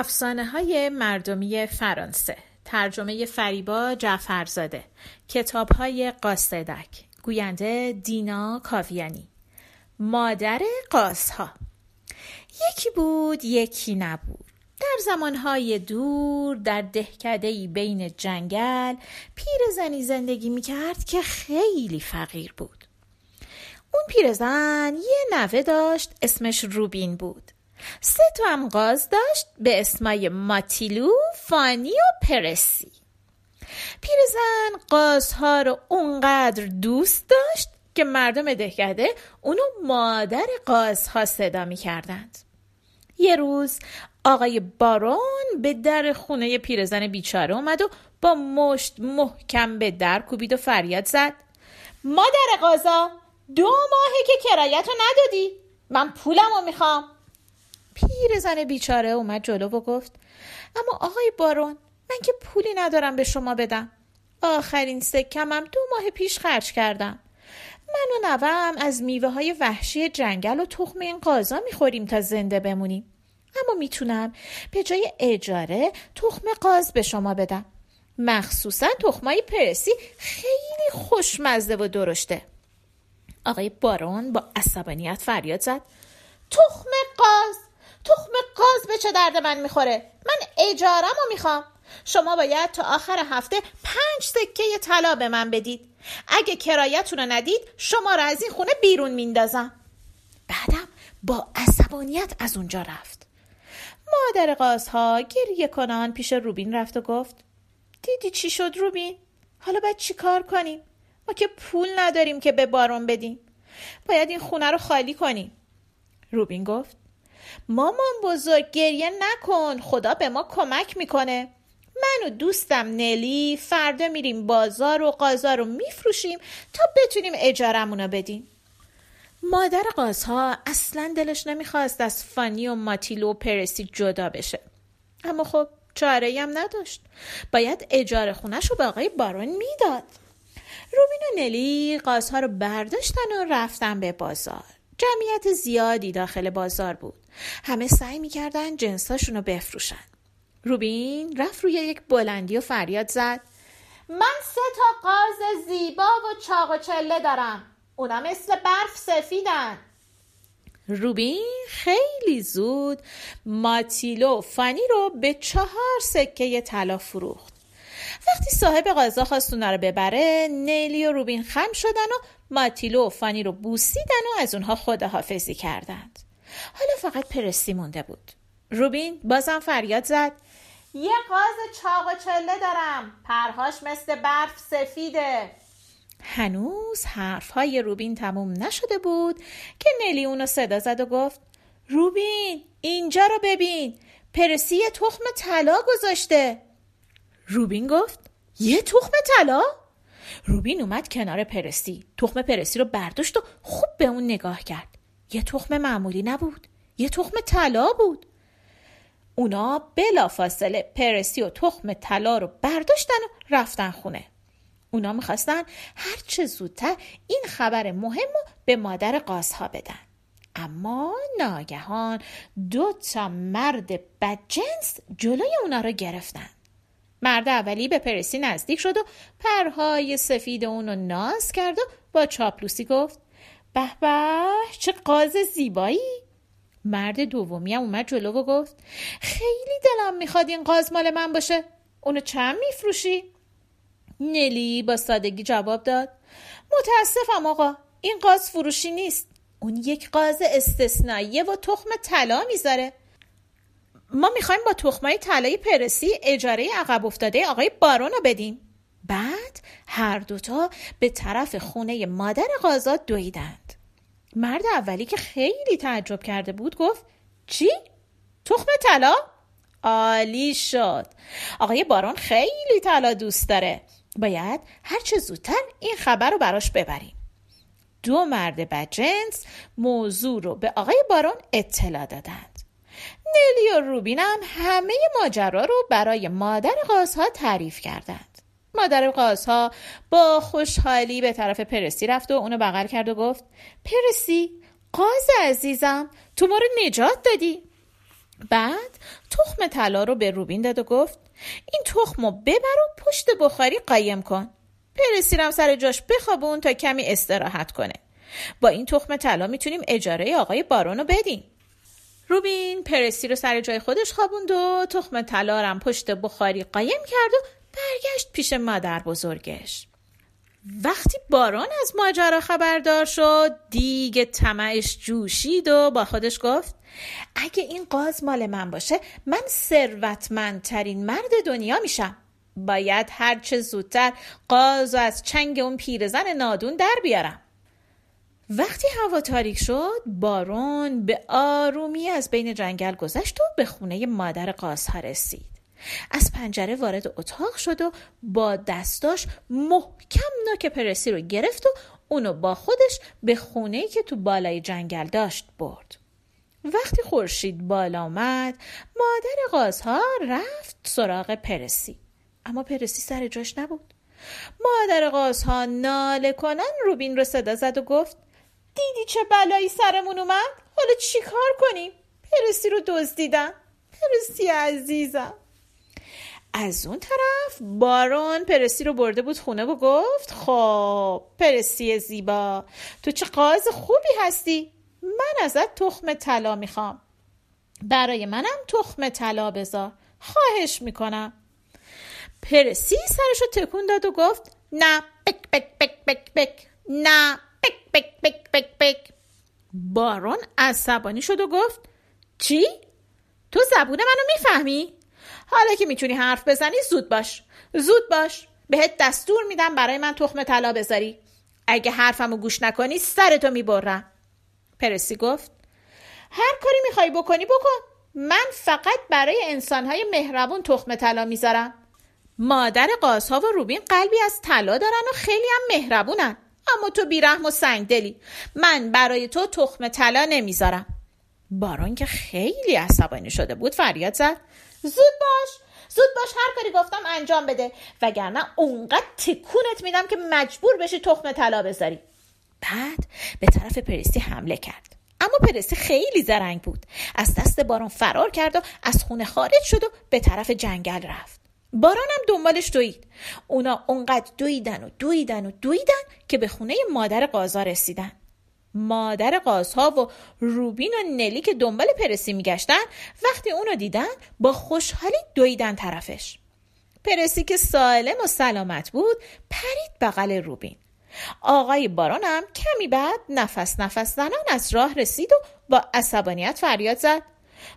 افسانه های مردمی فرانسه. ترجمه فریبا جعفرزاده. کتاب های قاصدک. گوینده دینا کاویانی. مادر قاسها یکی بود یکی نبود. در زمانهای دور در دهکدهی بین جنگل پیرزنی زندگی می‌کرد که خیلی فقیر بود. اون پیرزن یه نوه داشت اسمش روبین بود. سه تا هم قاز داشت به اسمای ماتیلو، فانی و پرسی. پیرزن قازها رو اونقدر دوست داشت که مردم دهکده اونو مادر قازها صدا می کردند. یه روز آقای بارون به در خونه پیرزن بیچاره اومد و با مشت محکم به در کوبید و فریاد زد. مادر قازا دو ماهه که کرایت ندادی. من پولم رو می‌خوام. پیرزن بیچاره اومد جلو و گفت اما آقای بارون من که پولی ندارم به شما بدم. آخرین سکمم دو ماه پیش خرج کردم. من و نوام از میوه های وحشی جنگل و تخم این قازا می‌خوریم تا زنده بمونیم. اما می‌تونم به جای اجاره تخم قاز به شما بدم. مخصوصا تخمای پرسی خیلی خوشمزه و درشته. آقای بارون با عصبانیت فریاد زد. تخم قاز! تخم قاز به چه درد من می‌خوره؟ من اجارم رو می‌خوام. شما باید تا آخر هفته پنج سکه طلا به من بدید. اگه کرایتون رو ندید شما رو از این خونه بیرون میندازم. بعدم با عصبانیت از اونجا رفت. مادر قازها گریه کنان پیش روبین رفت و گفت دیدی چی شد روبین؟ حالا باید چی کار کنیم؟ ما که پول نداریم که به بارون بدیم. باید این خونه رو خالی کنیم. روبین گفت مامان بزرگ گریه نکن خدا به ما کمک می‌کنه. من و دوستم نلی فردا میریم بازار و قازا رو میفروشیم تا بتونیم اجارمونو بدیم. مادر قازها اصلا دلش نمی‌خواست از فانی و ماتیلو و پرسی جدا بشه. اما خب چاره هم نداشت. باید اجاره خونش رو به آقای بارون می‌داد. روبین و نلی قازها رو برداشتن و رفتن به بازار. جمعیت زیادی داخل بازار بود. همه سعی می‌کردن جنساشون رو بفروشن. روبین رفت روی یک بلندی و فریاد زد. من سه تا قاز زیبا و چاق و چله دارم. اونا مثل برف سفیدن. روبین خیلی زود ماتیلو فانی رو به چهار سکه طلا فروخت. وقتی صاحب غذا خواست اونا رو ببره نیلی و روبین خم شدن و ماتیلو و فانی رو بوسیدن و از اونها خداحافظی کردند. حالا فقط پرستی مونده بود. روبین بازم فریاد زد. یه قاز چاق و چله دارم. پرهاش مثل برف سفیده. هنوز حرفهای روبین تموم نشده بود که نلی اونو صدا زد و گفت روبین اینجا رو ببین. پرسی یه تخم طلا گذاشته. روبین گفت یه تخم طلا؟ روبین اومد کنار پرسی تخم پرسی رو برداشت و خوب به اون نگاه کرد. یه تخم معمولی نبود. یه تخم طلا بود. اونا بلافاصله پرسی و تخم طلا رو برداشتن و رفتن خونه. اونا می‌خواستن هرچه زودتر این خبر مهم رو به مادر قاسها بدن. اما ناگهان دو تا مرد بدجنس جلوی اونا رو گرفتن. مرد اولی به پرسی نزدیک شد و پرهای سفید اونو ناز کرد و با چاپلوسی گفت به به چه قاز زیبایی مرد دومی هم اومد جلو و گفت خیلی دلم می‌خواد این قاز مال من باشه اونو چند میفروشی؟ نلی با سادگی جواب داد متاسفم آقا این قاز فروشی نیست اون یک قاز استثنائیه و تخم طلا می‌ذاره ما می‌خوایم با تخمای طلای پرسی اجاره عقب افتاده آقای بارون رو بدیم. بعد هر دوتا به طرف خونه مادر قازا دویدند. مرد اولی که خیلی تعجب کرده بود گفت چی؟ تخم طلا؟ عالی شد. آقای بارون خیلی طلا دوست داره. باید هرچه زودتر این خبر رو براش ببریم. دو مرد بجنس موضوع رو به آقای بارون اطلاع دادند نلی و روبینم همه ماجرا رو برای مادر قازها تعریف کردند. مادر قازها با خوشحالی به طرف پرسی رفت و اونو بغل کرد و گفت پرسی قاز عزیزم تو ما رو نجات دادی. بعد تخم طلا رو به روبین داد و گفت این تخم رو ببر و پشت بخاری قایم کن. پرسیرم سر جاش بخوابون تا کمی استراحت کنه. با این تخم طلا می‌تونیم اجاره آقای بارون رو بدیم. روبین پرسی رو سر جای خودش خوابوند و تخم طلا پشت بخاری قایم کرد و برگشت پیش مادر بزرگش. وقتی باران از ماجرا خبردار شد دیگه طمعش جوشید و با خودش گفت اگه این قاز مال من باشه من ثروتمندترین مرد دنیا میشم. باید هرچه زودتر قاز و از چنگ اون پیرزن نادون در بیارم. وقتی هوا تاریک شد بارون به آرومی از بین جنگل گذشت و به خونه مادر قازها رسید. از پنجره وارد اتاق شد و با دستاش محکم نوک پرسی رو گرفت و اونو با خودش به خونه که تو بالای جنگل داشت برد. وقتی خورشید بالا آمد مادر قازها رفت سراغ پرسی. اما پرسی سر جاش نبود. مادر قازها ناله کنن روبین رو صدا زد و گفت دیدی چه بلایی سرمون اومد؟ حالا چی کار کنیم؟ پرسی رو دزدیدن پرسی عزیزم. از اون طرف بارون پرسی رو برده بود خونه و گفت خب پرسی زیبا. تو چه قاز خوبی هستی. من ازت تخم طلا می‌خوام. برای منم تخم طلا بذار. خواهش می‌کنم. پرسی سرشو تکون داد و گفت نه بک بک بک بک بک. نه. بک بک بک بک بارون عصبانی شد و گفت چی؟ تو زبون منو می‌فهمی؟ حالا که می‌تونی حرف بزنی زود باش. زود باش. بهت دستور میدم برای من تخم طلا بذاری. اگه حرفمو گوش نکنی سرتو می‌برم. پرسی گفت هر کاری می‌خوای بکنی بکن. من فقط برای انسانهای مهربون تخم طلا می‌ذارم. مادر قاسها و روبین قلبی از طلا دارن و خیلی هم مهربونن. اما تو بیرحم و سنگدلی من برای تو تخم طلا نمی‌ذارم. باران که خیلی عصبانی شده بود فریاد زد. زود باش زود باش هر کاری گفتم انجام بده. وگرنه اونقدر تکونت میدم که مجبور بشی تخم طلا بذاری. بعد به طرف پرستی حمله کرد. اما پرستی خیلی زرنگ بود. از دست باران فرار کرد و از خونه خارج شد و به طرف جنگل رفت. بارانم دنبالش دوید. اونا اونقدر دویدن و دویدن و دویدن که به خونه مادر قازا رسیدن. مادر قازها و روبین و نلی که دنبال پرسی میگشتن وقتی اونو دیدن با خوشحالی دویدن طرفش. پرسی که سالم و سلامت بود پرید بغل روبین. آقای بارانم کمی بعد نفس نفس زنان از راه رسید و با عصبانیت فریاد زد.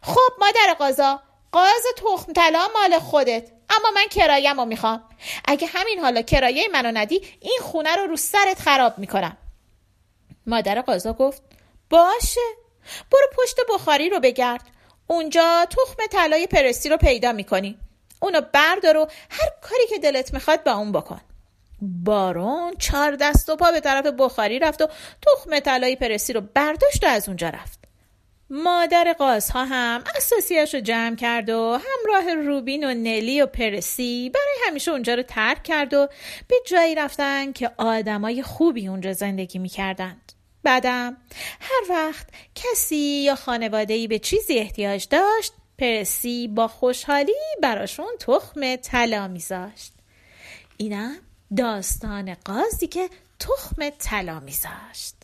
خب مادر قازا قاز تخم طلا مال خودت. اما من کرایم رو می‌خوام. اگه همین حالا کرایه منو ندی این خونه رو رو سرت خراب می‌کنم. مادر قازا گفت باشه. برو پشت بخاری رو بگرد. اونجا تخم طلای پرستی رو پیدا می‌کنی. اونو بردار و هر کاری که دلت می‌خواد با اون بکن. بارون چهار دست و پا به طرف بخاری رفت و تخم طلای پرستی رو برداشت و از اونجا رفت. مادر قازها هم اساسیش رو جمع کرد و همراه روبین و نلی و پرسی برای همیشه اونجا رو ترک کرد و به جایی رفتن که آدمای خوبی اونجا زندگی می‌کردند. بعدم هر وقت کسی یا خانوادهی به چیزی احتیاج داشت پرسی با خوشحالی براشون تخم طلا میذاشت. اینم داستان قازی که تخم طلا میذاشت.